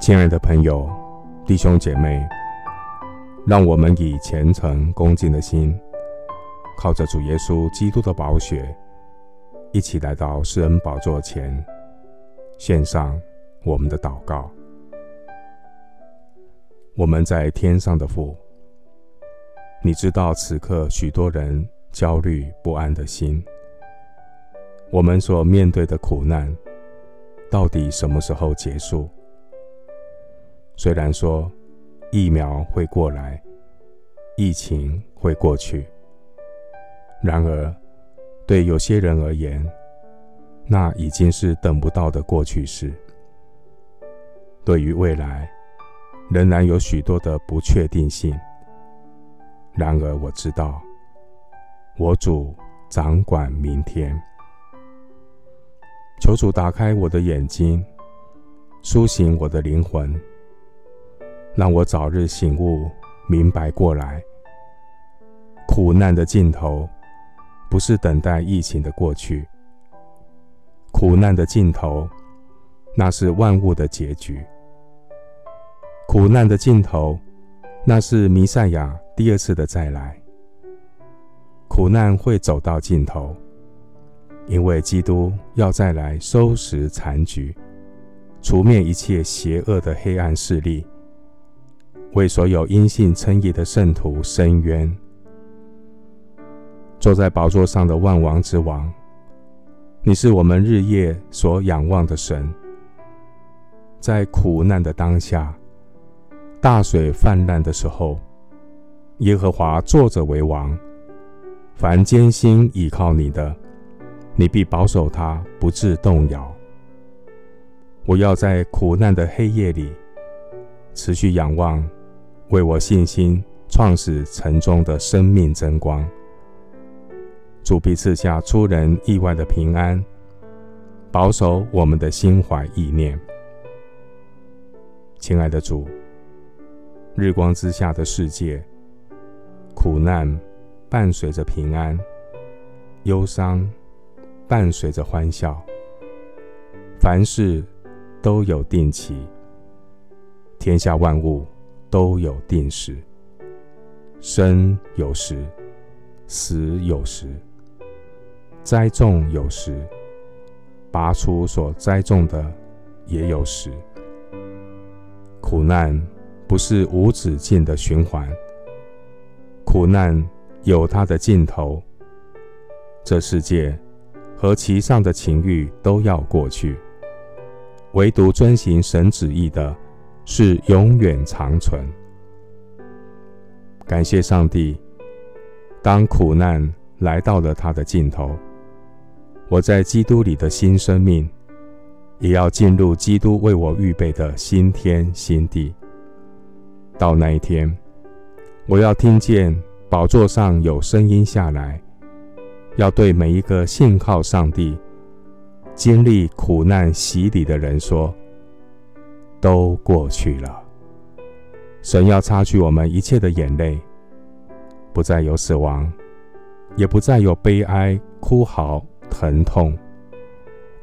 亲爱的朋友、弟兄姐妹，让我们以虔诚恭敬的心，靠着主耶稣基督的宝血，一起来到施恩宝座前，献上我们的祷告。我们在天上的父，你知道此刻许多人焦虑不安的心，我们所面对的苦难，到底什么时候结束？虽然说疫苗会过来，疫情会过去，然而对有些人而言，那已经是等不到的过去式。对于未来，仍然有许多的不确定性。然而我知道，我主掌管明天。求主打开我的眼睛，苏醒我的灵魂。让我早日醒悟，明白过来。苦难的尽头，不是等待疫情的过去。苦难的尽头，那是万物的结局。苦难的尽头，那是弥赛亚第二次的再来。苦难会走到尽头，因为基督要再来收拾残局，除灭一切邪恶的黑暗势力。为所有因信称义的圣徒伸冤。坐在宝座上的万王之王，你是我们日夜所仰望的神。在苦难的当下，大水泛滥的时候，耶和华坐着为王。凡坚心倚靠你的，你必保守他不致动摇。我要在苦难的黑夜里持续仰望。为我信心创始成终的生命真光，主必赐下出人意外的平安，保守我们的心怀意念。亲爱的主，日光之下的世界，苦难伴随着平安，忧伤伴随着欢笑，凡事都有定期，天下万物。都有定时，生有时，死有时，栽种有时，拔出所栽种的也有时。苦难不是无止境的循环，苦难有它的尽头。这世界和其上的情欲都要过去，唯独遵行神旨意的。是永远长存。感谢上帝，当苦难来到了它的尽头，我在基督里的新生命，也要进入基督为我预备的新天新地。到那一天，我要听见宝座上有声音下来，要对每一个信靠上帝、经历苦难洗礼的人说。都过去了。神要擦去我们一切的眼泪，不再有死亡，也不再有悲哀、哭嚎、疼痛，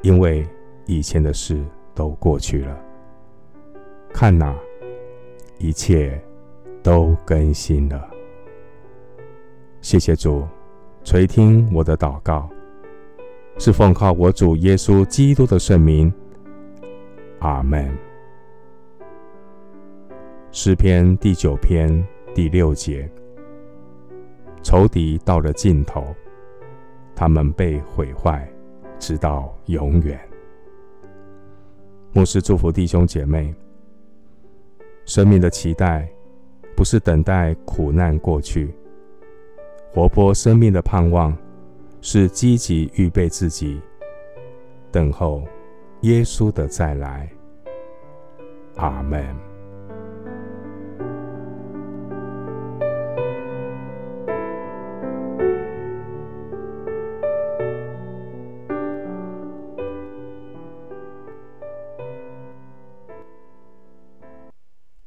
因为以前的事都过去了。看哪，一切都更新了。谢谢主垂听我的祷告，是奉靠我主耶稣基督的圣名。阿门。诗篇第九篇第六节：仇敌到了尽头，他们被毁坏，直到永远。牧师祝福弟兄姐妹：生命的期待不是等待苦难过去，活泼生命的盼望是积极预备自己，等候耶稣的再来。阿门。